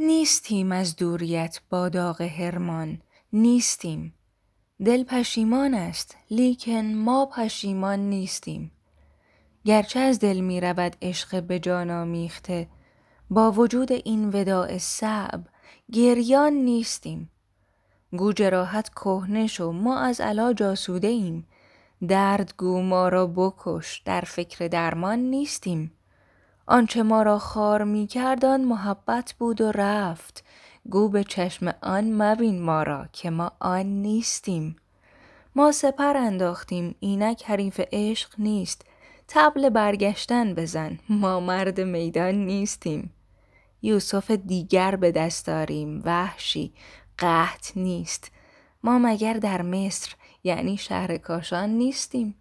نیستیم از دوریت با داغ هرمان نیستیم. دل پشیمان است لیکن ما پشیمان نیستیم. گرچه از دل می رود عشق به جان آمیخته با وجود این وداع صعب گریان نیستیم. گو جراحت کهنه شو ما از علاج آسوده ایم. درد گو ما را بکش در فکر درمان نیستیم. آنچه ما را خار می محبت بود و رفت. گو به چشم آن مبین ما را که ما آن نیستیم. ما سپر انداختیم اینک حریف عشق نیست. طبل برگشتن بزن ما مرد میدان نیستیم. یوسف دیگر به دست داریم وحشی قحط نیست. ما مگر در مصر یعنی شهر کاشان نیستیم.